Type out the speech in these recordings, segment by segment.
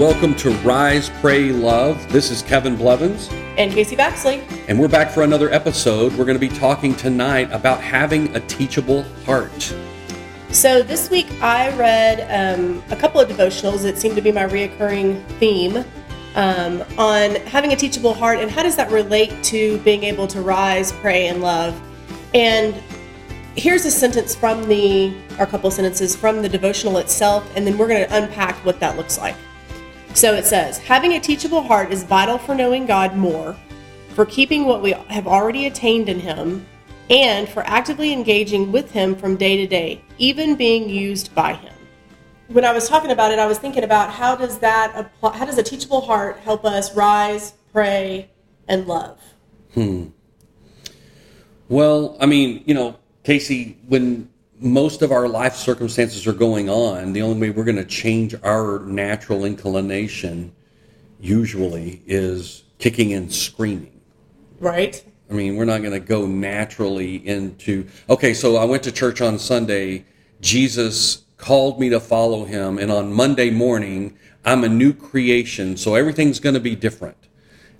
Welcome to Rise, Pray, Love. This is Kevin Blevins, and Casey Baxley. and we're back for another episode. We're going to be talking tonight about having a teachable heart. So this week I read um, a couple of devotionals that seem to be my reoccurring theme um, on having a teachable heart and how does that relate to being able to rise, pray, and love. And here's a sentence from the, or a couple of sentences from the devotional itself, and then we're going to unpack what that looks like. So it says, having a teachable heart is vital for knowing God more, for keeping what we have already attained in Him, and for actively engaging with Him from day to day, even being used by Him. When I was talking about it, I was thinking about how does that apply, how does a teachable heart help us rise, pray, and love? Hmm. Well, I mean, you know, Casey, when most of our life circumstances are going on, the only way we're going to change our natural inclination usually is kicking and screaming. Right? I mean, we're not going to go naturally into, okay, so I went to church on Sunday. Jesus called me to follow him. And on Monday morning, I'm a new creation. So everything's going to be different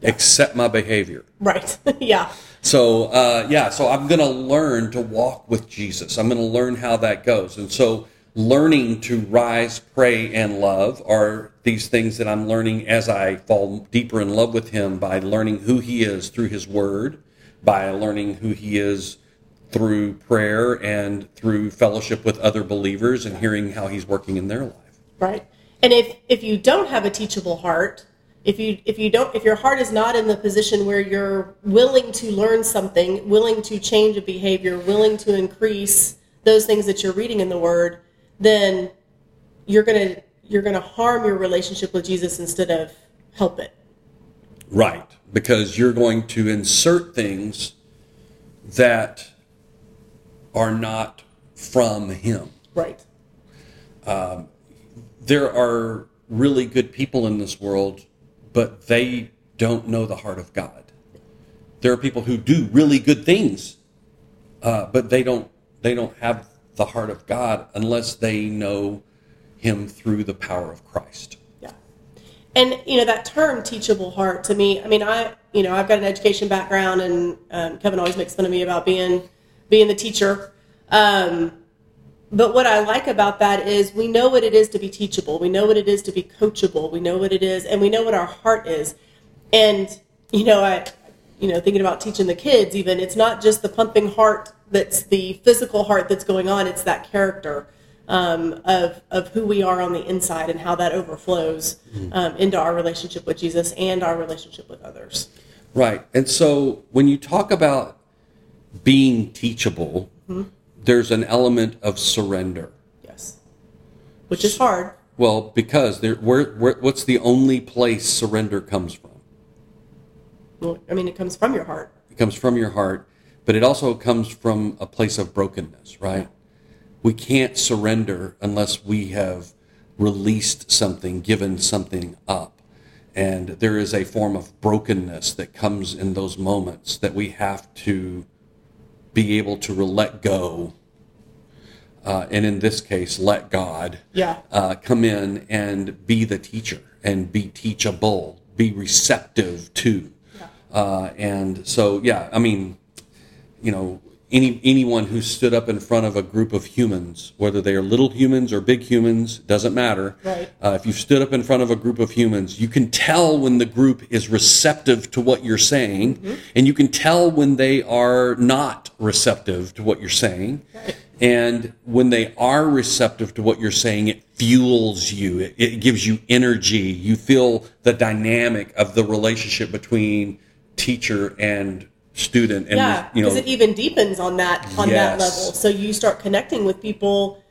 except my behavior. Right. yeah. So, uh, yeah, so I'm going to learn to walk with Jesus. I'm going to learn how that goes. And so, learning to rise, pray, and love are these things that I'm learning as I fall deeper in love with Him by learning who He is through His Word, by learning who He is through prayer and through fellowship with other believers and hearing how He's working in their life. Right. And if if you don't have a teachable heart, if you if you don't if your heart is not in the position where you're willing to learn something, willing to change a behavior, willing to increase those things that you're reading in the word, then you're going to you're going to harm your relationship with Jesus instead of help it. Right, because you're going to insert things that are not from Him. Right. Um, there are really good people in this world, but they don't know the heart of God. There are people who do really good things, uh, but they don't they don't have the heart of God unless they know Him through the power of Christ. Yeah. And you know that term teachable heart to me, I mean I you know, I've got an education background and um, Kevin always makes fun of me about being being the teacher. Um, but what I like about that is we know what it is to be teachable. We know what it is to be coachable. We know what it is, and we know what our heart is. And you know, I, you know, thinking about teaching the kids, even it's not just the pumping heart that's the physical heart that's going on. It's that character um, of of who we are on the inside and how that overflows um, into our relationship with Jesus and our relationship with others. Right. And so when you talk about being teachable, there's an element of surrender. Yes, which is hard. Well, because there, where, where, what's the only place surrender comes from? Well, I mean, it comes from your heart. It comes from your heart, but it also comes from a place of brokenness, right? We can't surrender unless we have released something, given something up. And there is a form of brokenness that comes in those moments that we have to be able to let go. Uh, and in this case, let God Yeah. uh, come in and be the teacher and be teachable, be receptive to. Uh, and so, yeah, I mean, you know, any anyone who stood up in front of a group of humans, whether they are little humans or big humans, doesn't matter. Right. Uh, if you've stood up in front of a group of humans, you can tell when the group is receptive to what you're saying, and you can tell when they are not receptive to what you're saying. And when they are receptive to what you're saying, it fuels you. It, it gives you energy. You feel the dynamic of the relationship between teacher and student. And yeah, you know, because it even deepens on that on that level. So you start connecting with people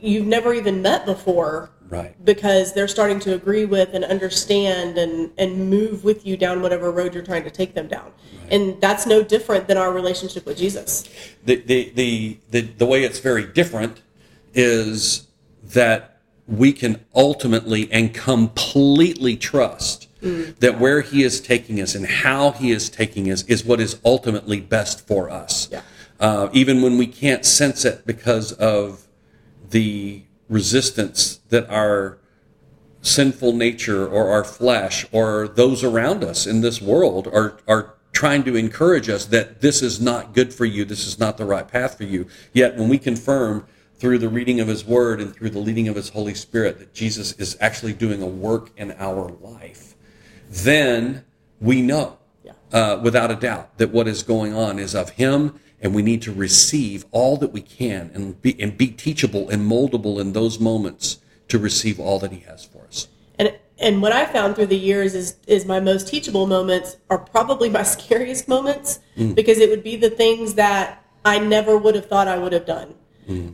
you've never even met before, right. because they're starting to agree with and understand and and move with you down whatever road you're trying to take them down. And that's no different than our relationship with Jesus. the, the, the, the, the way it's very different is that we can ultimately and completely trust that where he is taking us and how he is taking us is what is ultimately best for us. Yeah. Uh, even when we can't sense it because of the resistance that our sinful nature or our flesh or those around us in this world are, are trying to encourage us that this is not good for you, this is not the right path for you. Yet when we confirm through the reading of his word and through the leading of his Holy Spirit that Jesus is actually doing a work in our life, then we know Yeah. uh, without a doubt that what is going on is of him and we need to receive all that we can and be, and be teachable and moldable in those moments to receive all that he has for us. And and what I found through the years is is my most teachable moments are probably my scariest moments because it would be the things that I never would have thought I would have done.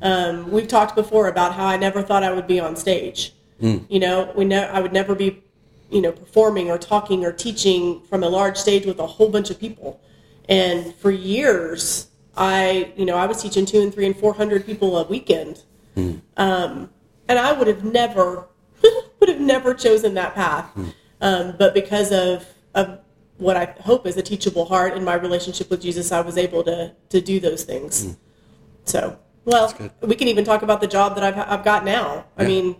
Um, we've talked before about how I never thought I would be on stage. You know, we know I would never be, you know, performing or talking or teaching from a large stage with a whole bunch of people. And for years, I, you know, I was teaching two and three and four hundred people a weekend hmm. um, and I would have never would have never chosen that path. Hmm. Um, but because of of what I hope is a teachable heart in my relationship with Jesus, I was able to to do those things. Hmm. So, well, we can even talk about the job that I've I've got now. I mean,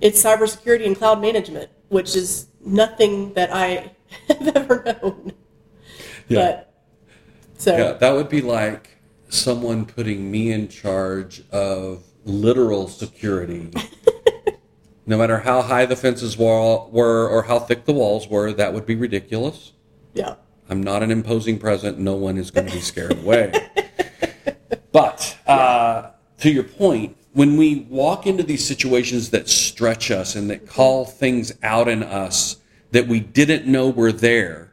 it's cybersecurity and cloud management, which is nothing that I have ever known. But so Yeah, that would be like someone putting me in charge of literal security. no matter how high the fences were, were or how thick the walls were, that would be ridiculous. yeah. I'm not an imposing present. No one is going to be scared away. But uh, to your point, when we walk into these situations that stretch us and that call things out in us that we didn't know were there,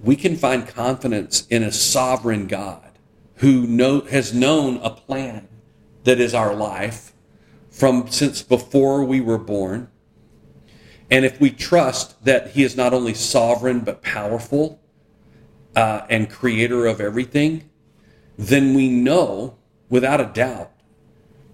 we can find confidence in a sovereign God who know, has known a plan that is our life from since before we were born. And if we trust that He is not only sovereign but powerful uh, and creator of everything, then we know without a doubt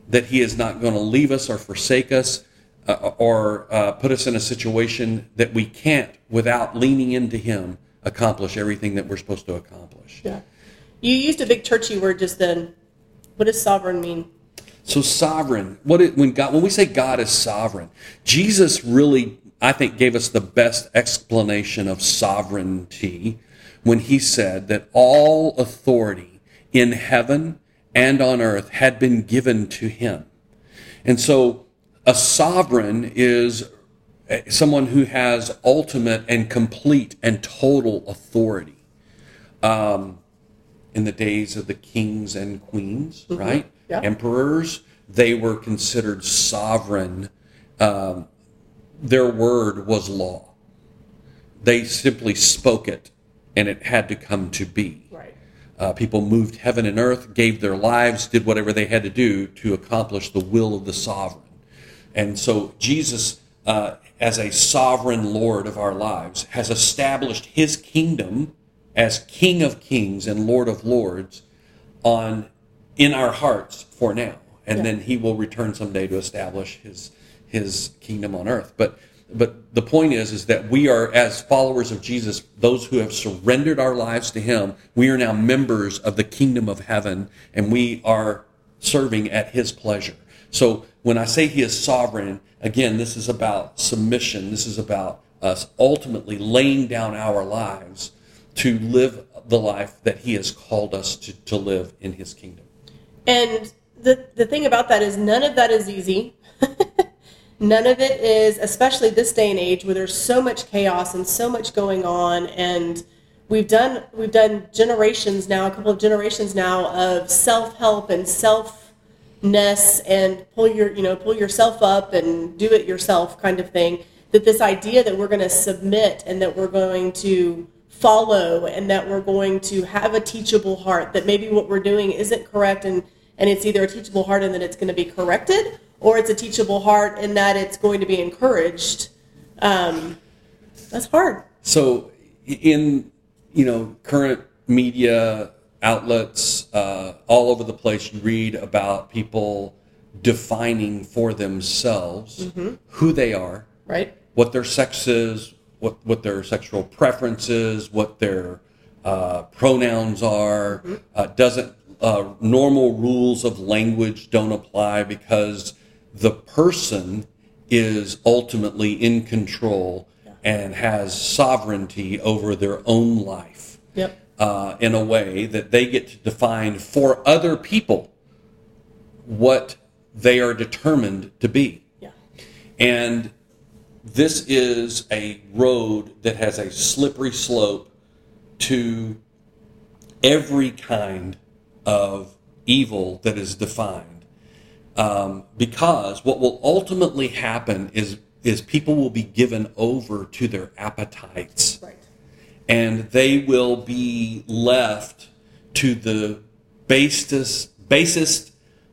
that He is not going to leave us or forsake us uh, or uh, put us in a situation that we can't, without leaning into Him, accomplish everything that we're supposed to accomplish. Yeah. You used a big churchy word just then. What does sovereign mean? So sovereign. What it, when God when we say God is sovereign, Jesus really I think gave us the best explanation of sovereignty when he said that all authority in heaven and on earth had been given to him. And so a sovereign is someone who has ultimate and complete and total authority. Um, in the days of the kings and queens, right? Yeah. Emperors, they were considered sovereign. Um, their word was law. They simply spoke it, and it had to come to be. Uh, people moved heaven and earth, gave their lives, did whatever they had to do to accomplish the will of the sovereign. And so Jesus, uh, as a sovereign Lord of our lives, has established his kingdom as King of kings and Lord of lords on in our hearts for now. And Yeah. then he will return someday to establish his his kingdom on earth. But but the point is is that we are as followers of Jesus, those who have surrendered our lives to him, we are now members of the kingdom of heaven and we are serving at his pleasure. So when I say he is sovereign, again, this is about submission. This is about us ultimately laying down our lives to live the life that he has called us to, to live in his kingdom. And the the thing about that is none of that is easy. none of it is, especially this day and age where there's so much chaos and so much going on and we've done we've done generations now, a couple of generations now of self-help and selfness and pull your, you know, pull yourself up and do it yourself kind of thing. That this idea that we're going to submit and that we're going to follow and that we're going to have a teachable heart that maybe what we're doing isn't correct and and it's either a teachable heart and that it's going to be corrected or it's a teachable heart and that it's going to be encouraged um, that's hard. So, in you know current media outlets uh, all over the place, you read about people defining for themselves who they are, right. what their sex is, what what their sexual preferences, what their uh, pronouns are. Uh, doesn't uh, normal rules of language don't apply because the person is ultimately in control and has sovereignty over their own life Yep. uh, in a way that they get to define for other people what they are determined to be. Yeah. And this is a road that has a slippery slope to every kind of evil that is defined. Um, because what will ultimately happen is, is people will be given over to their appetites Right. and they will be left to the basest, basest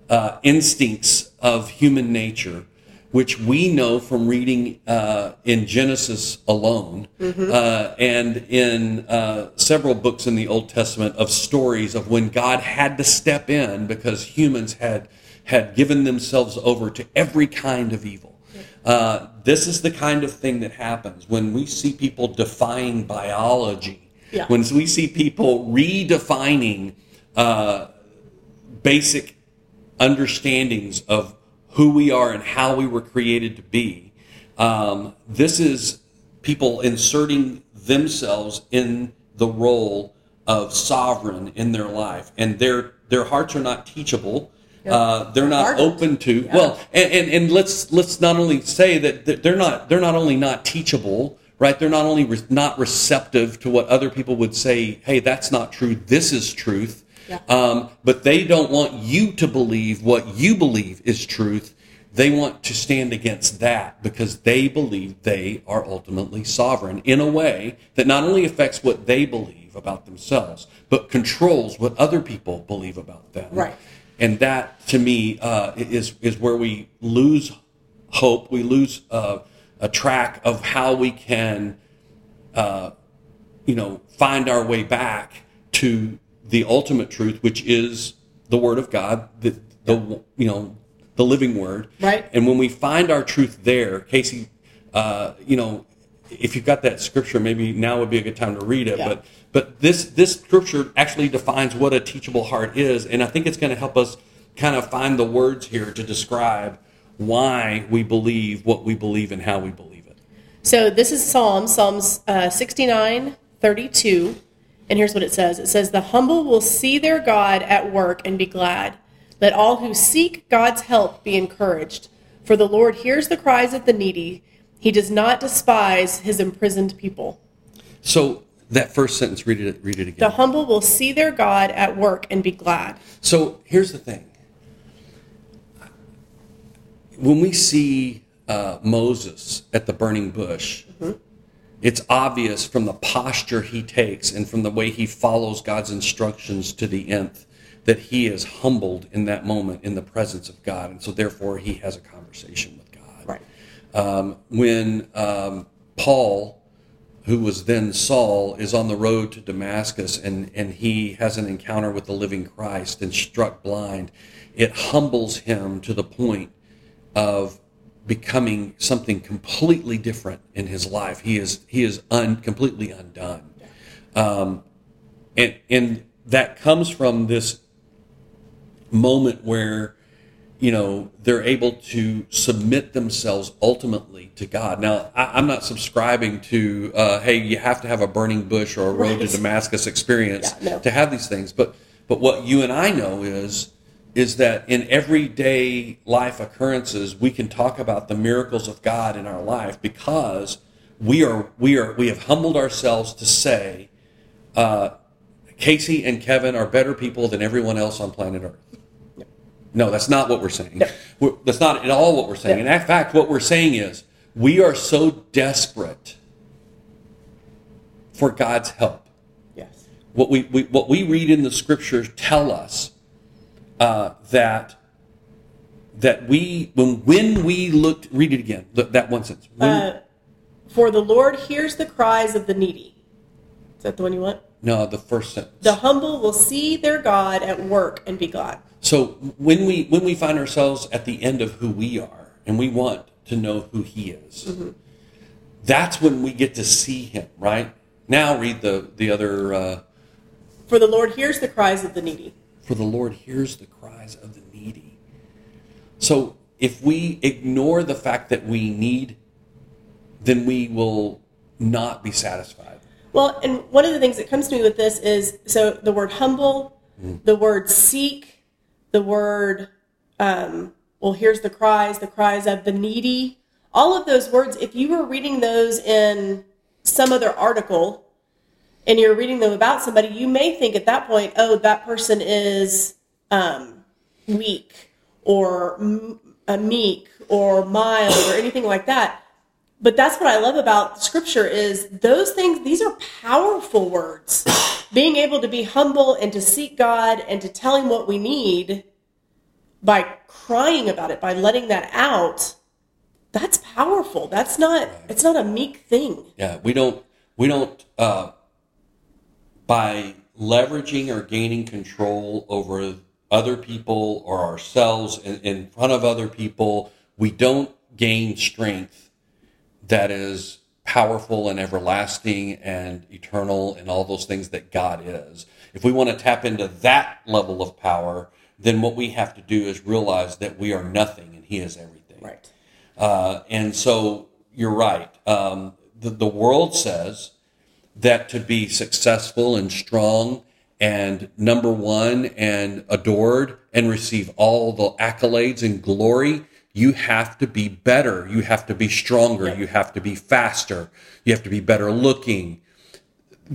uh, instincts of human nature, which we know from reading uh, in Genesis alone uh, and in uh, several books in the Old Testament of stories of when God had to step in because humans had had given themselves over to every kind of evil. Uh, this is the kind of thing that happens when we see people defying biology, Yeah. when we see people redefining uh, basic understandings of who we are and how we were created to be. Um, this is people inserting themselves in the role of sovereign in their life, and their their hearts are not teachable. Uh, they're not Ardent. open to well, and, and, and let's let's not only say that that they're not they're not only not teachable, right? They're not only re- not receptive to what other people would say. Hey, that's not true. This is truth. Yeah. Um, but they don't want you to believe what you believe is truth. They want to stand against that because they believe they are ultimately sovereign in a way that not only affects what they believe about themselves, but controls what other people believe about them. Right. And that, to me, uh, is is where we lose hope. We lose uh, a track of how we can you know, find our way back to the ultimate truth, which is the Word of God, the, the you know, the living Word. Right. And when we find our truth there, Casey, uh, you know, if you've got that scripture, maybe now would be a good time to read it. Yeah. But but this this scripture actually defines what a teachable heart is, and I think it's going to help us kind of find the words here to describe why we believe what we believe and how we believe it. So this is Psalm Psalms uh, 69, 32. And here's what it says It says, The humble will see their God at work and be glad. Let all who seek God's help be encouraged. For the Lord hears the cries of the needy. He does not despise his imprisoned people. So that first sentence, read it read it again. The humble will see their God at work and be glad. So here's the thing. When we see uh, Moses at the burning bush, it's obvious from the posture he takes and from the way he follows God's instructions to the nth that he is humbled in that moment in the presence of God. And so therefore he has a conversation with God Right. um, when um, Paul, who was then Saul, is on the road to Damascus and, and he has an encounter with the living Christ and struck blind, it humbles him to the point of becoming something completely different in his life. He is he is un, completely undone, um, and and that comes from this moment where you know they're able to submit themselves ultimately to God. Now, I, I'm not subscribing to uh, hey, you have to have a burning bush or a road Right. to Damascus experience Yeah, no. to have these things, but but what you and I know is is that in everyday life occurrences we can talk about the miracles of God in our life because we are we are we have humbled ourselves to say uh, Casey and Kevin are better people than everyone else on planet Earth. No, that's not what we're saying. No. We're, that's not at all what we're saying. No. In fact, what we're saying is we are so desperate for God's help. Yes. What we, we what we read in the scriptures tell us uh, that that we when when we looked read it again th- that one sentence. Uh, for the Lord hears the cries of the needy. Is that the one you want? no, the first sentence. The humble will see their God at work and be glad. So when we when we find ourselves at the end of who we are and we want to know who he is, that's when we get to see him, right? Now read the the other uh, For the Lord hears the cries of the needy. for the Lord hears the cries of the needy. So if we ignore the fact that we need, then we will not be satisfied. Well, and one of the things that comes to me with this is so the word humble, the word seek, the word, um, well, here's the cries, the cries of the needy. All of those words, if you were reading those in some other article and you're reading them about somebody, you may think at that point, oh, that person is um, weak or a meek or mild or anything like that but that's what I love about scripture is those things these are powerful words. Being able to be humble and to seek God and to tell him what we need by crying about it, by letting that out, that's powerful. That's not it's not a meek thing. Yeah, we don't we don't uh, by leveraging or gaining control over other people or ourselves in, in front of other people, we don't gain strength that is powerful and everlasting and eternal and all those things that God is. If we want to tap into that level of power, then what we have to do is realize that we are nothing and He is everything. Right. Uh, and so you're right. Um, the, the world says that to be successful and strong and number one and adored and receive all the accolades and glory, you have to be better. You have to be stronger. Yep. You have to be faster. You have to be better looking.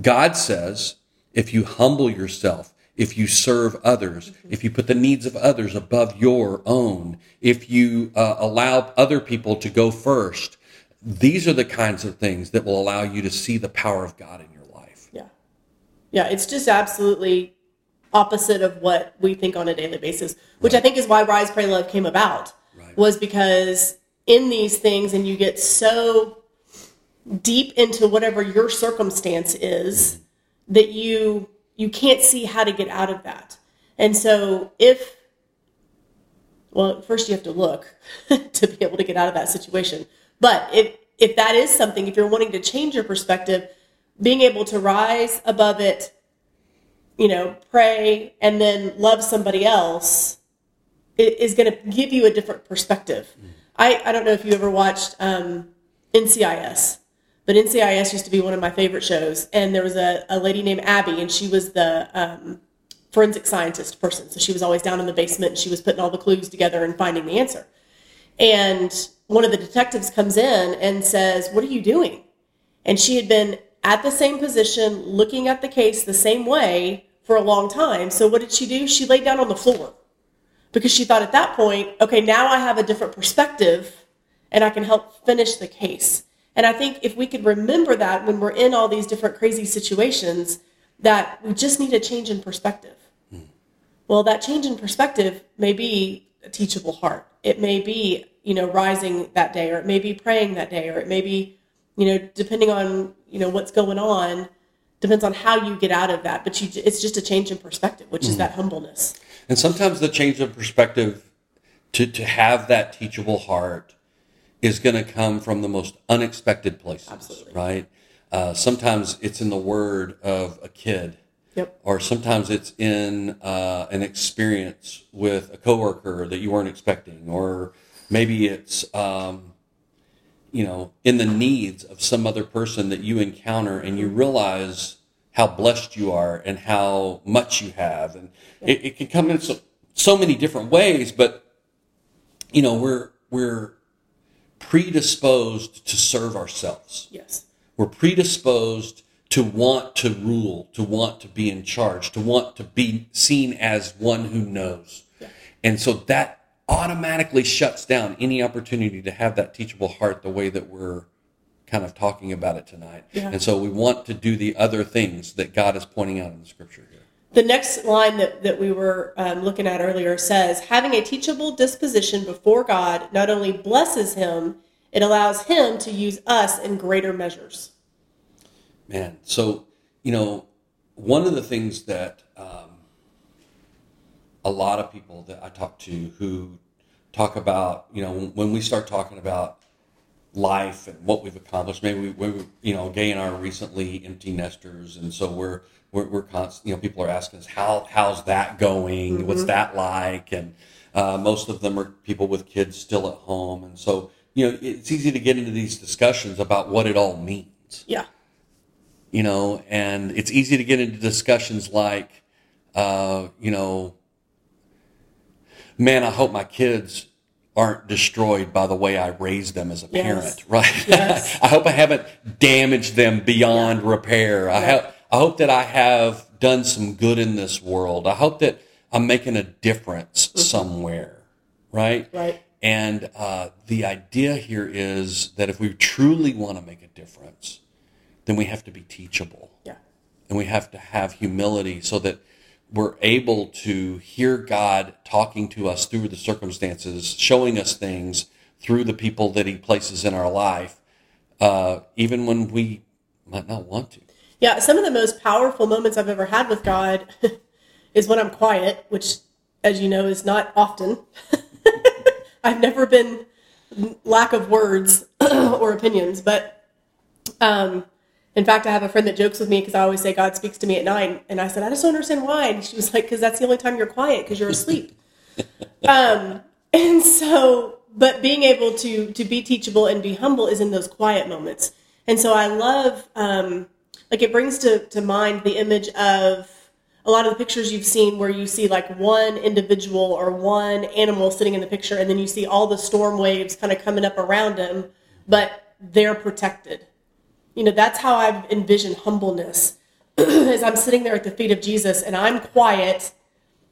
God says if you humble yourself, if you serve others, if you put the needs of others above your own, if you uh, allow other people to go first, these are the kinds of things that will allow you to see the power of God in your life. Yeah. Yeah, it's just absolutely opposite of what we think on a daily basis, which I think is why Rise, Pray, Love came about. Was because in these things, and you get so deep into whatever your circumstance is that you you can't see how to get out of that. And so if well, first you have to look to be able to get out of that situation. But if if that is something, if you're wanting to change your perspective, being able to rise above it, you know, pray and then love somebody else i- is going to give you a different perspective. I, I don't know if you ever watched um, NCIS, but NCIS used to be one of my favorite shows. And there was a, a lady named Abby, and she was the um, forensic scientist person. So she was always down in the basement and she was putting all the clues together and finding the answer. And one of the detectives comes in and says, What are you doing? And she had been at the same position, looking at the case the same way for a long time. So what did she do? She laid down on the floor because she thought at that point, okay, now I have a different perspective and I can help finish the case. And I think if we could remember that when we're in all these different crazy situations, that we just need a change in perspective. Well, that change in perspective may be a teachable heart. It may be, you know, rising that day, or it may be praying that day, or it may be, you know, depending on, you know, what's going on, depends on how you get out of that. But you, it's just a change in perspective, which is mm. that humbleness. And sometimes the change of perspective to, to have that teachable heart is going to come from the most unexpected places, Absolutely. right? Uh, sometimes it's in the word of a kid, Yep. or sometimes it's in uh, an experience with a coworker that you weren't expecting, or maybe it's um, you know in the needs of some other person that you encounter, and you realize how blessed you are and how much you have, and it, it can come in so, so many different ways. But you know we're we're predisposed to serve ourselves Yes. we're predisposed to want to rule, to want to be in charge, to want to be seen as one who knows. And so that automatically shuts down any opportunity to have that teachable heart the way that we're kind of talking about it tonight. Yeah. And so we want to do the other things that God is pointing out in the scripture here. The next line that, that we were um, looking at earlier says, having a teachable disposition before God not only blesses him, it allows him to use us in greater measures. Man, so you know, one of the things that um, a lot of people that I talk to who talk about, you know, when we start talking about life and what we've accomplished, maybe we, we you know, Gay and I are recently empty nesters, and so we're we're, we're constant. You know, people are asking us how how's that going? What's that like? And Uh, most of them are people with kids still at home, and so you know it's easy to get into these discussions about what it all means. Yeah. You know, and it's easy to get into discussions like, uh, you know, man, I hope my kids aren't destroyed by the way I raised them as a Yes. parent, right? Yes. I hope I haven't damaged them beyond repair. I, Yeah. ha- I hope that I have done some good in this world. I hope that I'm making a difference somewhere, right? Right. And uh, the idea here is that if we truly want to make a difference, then we have to be teachable Yeah. and we have to have humility so that we're able to hear God talking to us through the circumstances, showing us things through the people that He places in our life, uh, even when we might not want to. Yeah, some of the most powerful moments I've ever had with God is when I'm quiet, which, as you know, is not often. I've never been lack of words or opinions, but um, in fact, I have a friend that jokes with me because I always say God speaks to me at night, and I said I just don't understand why, and she was like, "Because that's the only time you're quiet because you're asleep." um, and so, but being able to to be teachable and be humble is in those quiet moments, and so I love. Um, like it brings to, to mind the image of a lot of the pictures you've seen where you see like one individual or one animal sitting in the picture and then you see all the storm waves kind of coming up around them but they're protected you know that's how i've envisioned humbleness as i'm sitting there at the feet of jesus and i'm quiet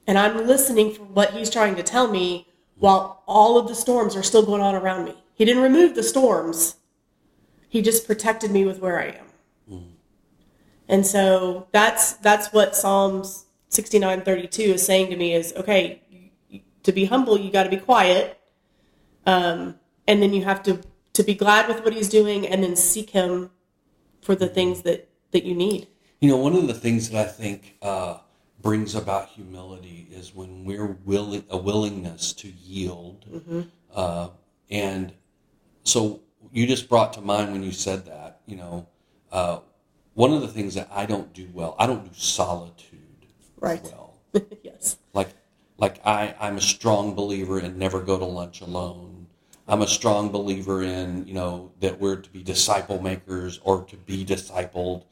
and i'm listening for what he's trying to tell me while all of the storms are still going on around me. He didn't remove the storms. He just protected me with where i am. And so that's that's what Psalms 69:32 is saying to me is okay, to be humble, you got to be quiet. Um, and then you have to to be glad with what he's doing and then seek him for the things that that you need. You know, one of the things that I think uh, brings about humility is when we're willing, a willingness to yield. Uh, and so you just brought to mind when you said that, you know, uh, one of the things that I don't do well, I don't do solitude Right. well. yes. Like, like I, I'm a strong believer in never go to lunch alone. I'm a strong believer in, you know, that we're to be disciple makers or to be discipled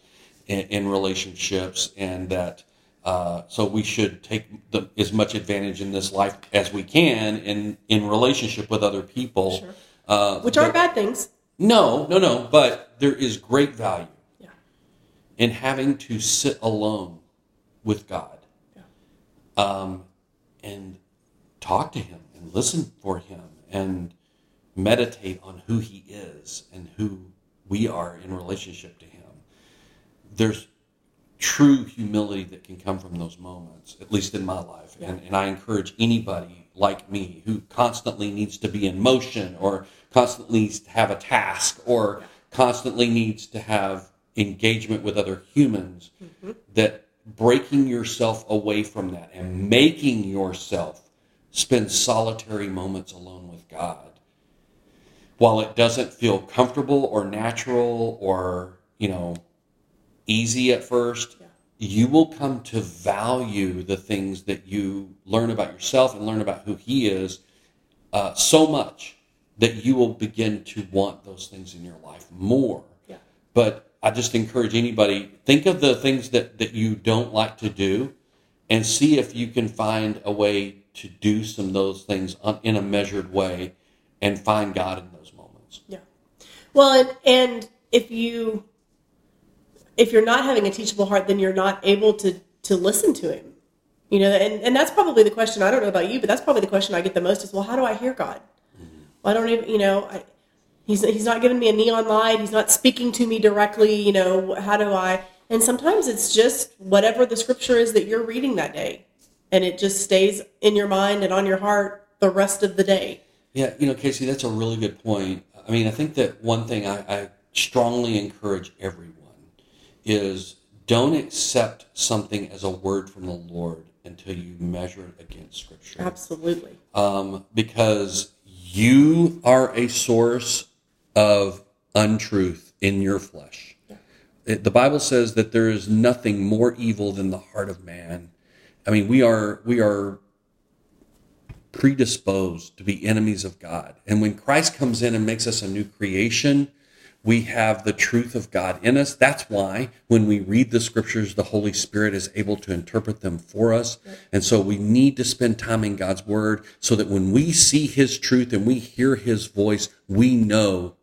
in, in relationships and that, uh, so we should take the, as much advantage in this life as we can in, in relationship with other people. Sure. Uh, Which aren't bad things. No, no, no, but there is great value Yeah. in having to sit alone with God Yeah. um, and talk to Him and listen for Him and meditate on who He is and who we are in relationship to Him. There's true humility that can come from those moments, at least in my life. And, and I encourage anybody like me who constantly needs to be in motion or constantly needs to have a task or constantly needs to have engagement with other humans mm-hmm. that breaking yourself away from that and making yourself spend solitary moments alone with God while it doesn't feel comfortable or natural or you know easy at first Yeah. you will come to value the things that you learn about yourself and learn about who he is uh, so much that you will begin to want those things in your life more Yeah. but i just encourage anybody think of the things that, that you don't like to do and see if you can find a way to do some of those things on, in a measured way and find god in Yeah. Well, and, and if you if you're not having a teachable heart, then you're not able to to listen to him. You know, and, and that's probably the question. I don't know about you, but that's probably the question I get the most is, well, how do I hear God? Mm-hmm. Well, I don't even, you know, I, he's he's not giving me a neon light. He's not speaking to me directly. You know, how do I? And sometimes it's just whatever the scripture is that you're reading that day, and it just stays in your mind and on your heart the rest of the day. Yeah, you know, Casey, that's a really good point. I mean, I think that one thing I, I strongly encourage everyone is don't accept something as a word from the Lord until you measure it against Scripture. Absolutely. Um, because you are a source of untruth in your flesh. It- the Bible says that there is nothing more evil than the heart of man. I mean, we are we are predisposed to be enemies of God. And when Christ comes in and makes us a new creation, we have the truth of God in us. That's why when we read the scriptures, the Holy Spirit is able to interpret them for us. And so we need to spend time in God's word so that when we see his truth and we hear his voice, we know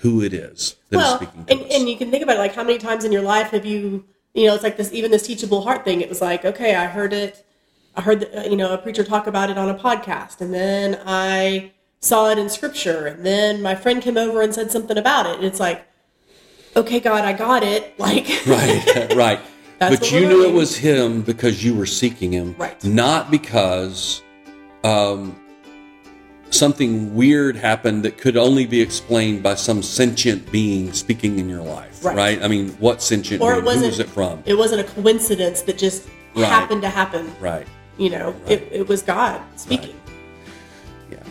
who it is that well, is speaking to and, us. and you can think about it like how many times in your life have you, you know, it's like this, even this teachable heart thing. It was like, okay, I heard it. I heard, the, you know, a preacher talk about it on a podcast and then I saw it in scripture and then my friend came over and said something about it. And it's like okay god i got it. Like right right. But you knew it was him because you were seeking him Right. not because um, something weird happened that could only be explained by some sentient being speaking in your life right, Right. i mean what sentient or being? It wasn't who was it from? it wasn't a coincidence that just Right. happened to happen. Right you know it, it was god speaking Yeah.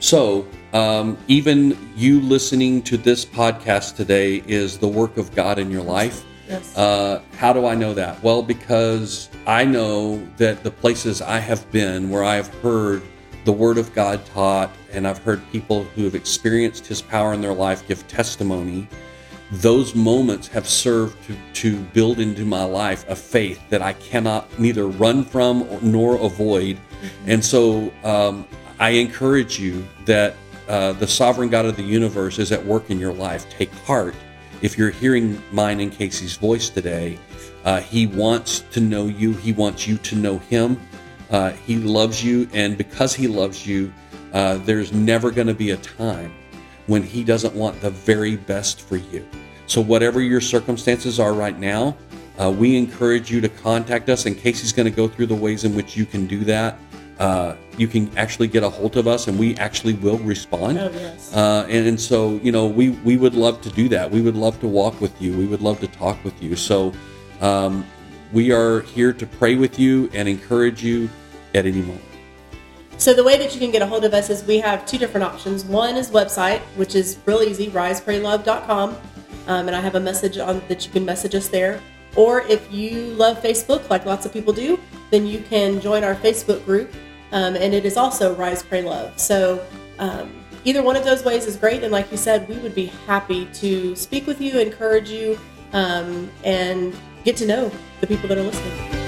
So, um, even you listening to this podcast today is the work of God in your life. yes Uh, how do I know that? Well, because I know that the places I have been where I have heard the Word of God taught and I've heard people who have experienced His power in their life give testimony, those moments have served to, to build into my life a faith that I cannot neither run from or, nor avoid. And so um, I encourage you that uh, the sovereign God of the universe is at work in your life. Take heart. If you're hearing mine and Casey's voice today, uh, he wants to know you. He wants you to know him. Uh, he loves you. And because he loves you, uh, there's never going to be a time when he doesn't want the very best for you. So, whatever your circumstances are right now, uh, we encourage you to contact us. And Casey's going to go through the ways in which you can do that. Uh, you can actually get a hold of us, and we actually will respond. oh yes Uh, and, and so, you know, we, we would love to do that. We would love to walk with you. We would love to talk with you. So, um, we are here to pray with you and encourage you at any moment. So the way that you can get a hold of us is we have two different options. One is website, which is real easy, risepraylove.com. Um, and I have a message on that you can message us there. Or if you love Facebook, like lots of people do, then you can join our Facebook group. Um, and it is also Rise Pray Love. So um, either one of those ways is great. And like you said, we would be happy to speak with you, encourage you, um, and get to know the people that are listening.